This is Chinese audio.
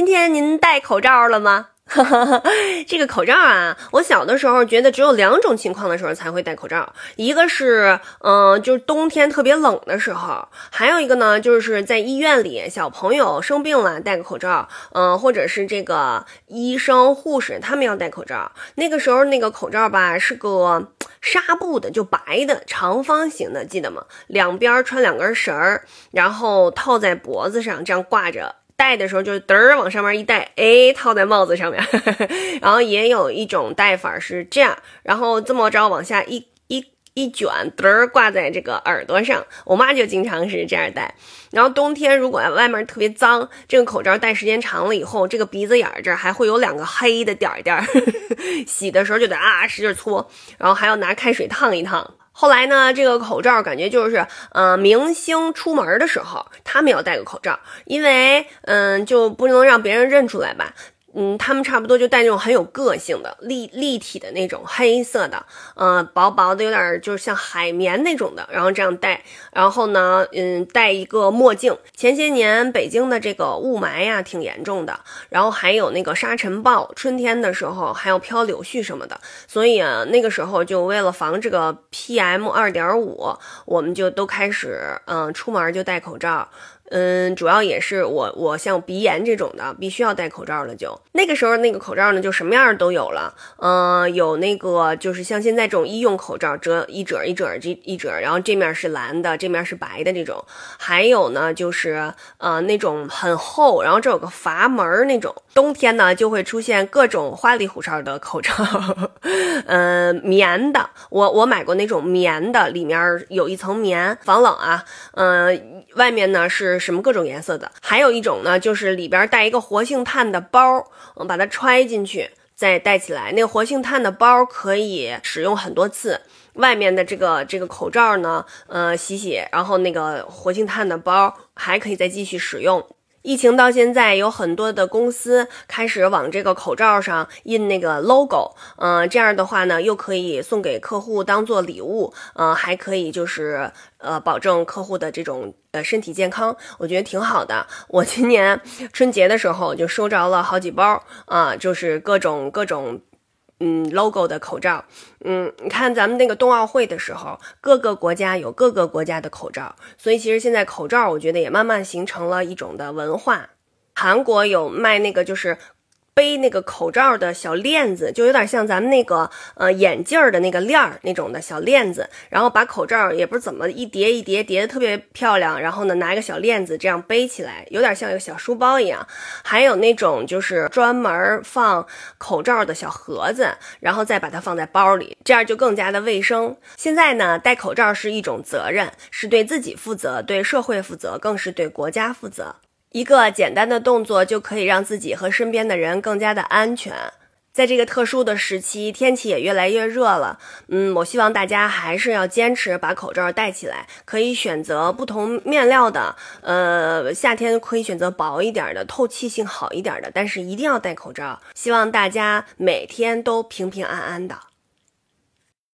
今天您戴口罩了吗？这个口罩啊，我小的时候觉得只有两种情况的时候才会戴口罩，一个是，嗯，就是冬天特别冷的时候，还有一个呢，就是在医院里小朋友生病了戴个口罩，嗯，或者是这个医生护士他们要戴口罩。那个时候那个口罩吧是个纱布的，就白的长方形的，记得吗？两边穿两根绳儿，然后套在脖子上，这样挂着。戴的时候就嘚儿往上面一戴，哎，套在帽子上面。然后也有一种戴法是这样，然后这么着往下一一一卷，嘚儿挂在这个耳朵上。我妈就经常是这样戴。然后冬天如果外面特别脏，这个口罩戴时间长了以后，这个鼻子眼儿这儿还会有两个黑的点点儿，洗的时候就得啊使劲搓，然后还要拿开水烫一烫。后来呢，这个口罩感觉就是，呃，明星出门的时候，他们要戴个口罩，因为，嗯，就不能让别人认出来吧。嗯，他们差不多就戴那种很有个性的立立体的那种黑色的，呃，薄薄的，有点就是像海绵那种的，然后这样戴。然后呢，嗯，戴一个墨镜。前些年北京的这个雾霾呀挺严重的，然后还有那个沙尘暴，春天的时候还要飘柳絮什么的，所以啊，那个时候就为了防这个 PM 二点五，我们就都开始，嗯，出门就戴口罩。嗯，主要也是我我像鼻炎这种的，必须要戴口罩了。就那个时候，那个口罩呢，就什么样都有了。嗯，有那个就是像现在这种医用口罩，折一折一折这一折，然后这面是蓝的，这面是白的这种。还有呢，就是呃那种很厚，然后这有个阀门那种。冬天呢，就会出现各种花里胡哨的口罩。嗯，棉的，我我买过那种棉的，里面有一层棉，防冷啊。嗯，外面呢是。什么各种颜色的，还有一种呢，就是里边带一个活性炭的包，我们把它揣进去再戴起来。那个活性炭的包可以使用很多次。外面的这个这个口罩呢，呃，洗洗，然后那个活性炭的包还可以再继续使用。疫情到现在，有很多的公司开始往这个口罩上印那个 logo，嗯，这样的话呢，又可以送给客户当做礼物，嗯，还可以就是呃，保证客户的这种呃身体健康，我觉得挺好的。我今年春节的时候就收着了好几包啊，就是各种各种。嗯，logo 的口罩，嗯，你看咱们那个冬奥会的时候，各个国家有各个国家的口罩，所以其实现在口罩，我觉得也慢慢形成了一种的文化。韩国有卖那个就是。背那个口罩的小链子，就有点像咱们那个呃眼镜儿的那个链儿那种的小链子，然后把口罩也不知怎么一叠一叠叠的特别漂亮，然后呢拿一个小链子这样背起来，有点像一个小书包一样。还有那种就是专门放口罩的小盒子，然后再把它放在包里，这样就更加的卫生。现在呢，戴口罩是一种责任，是对自己负责，对社会负责，更是对国家负责。一个简单的动作就可以让自己和身边的人更加的安全。在这个特殊的时期，天气也越来越热了。嗯，我希望大家还是要坚持把口罩戴起来，可以选择不同面料的。呃，夏天可以选择薄一点的，透气性好一点的，但是一定要戴口罩。希望大家每天都平平安安的。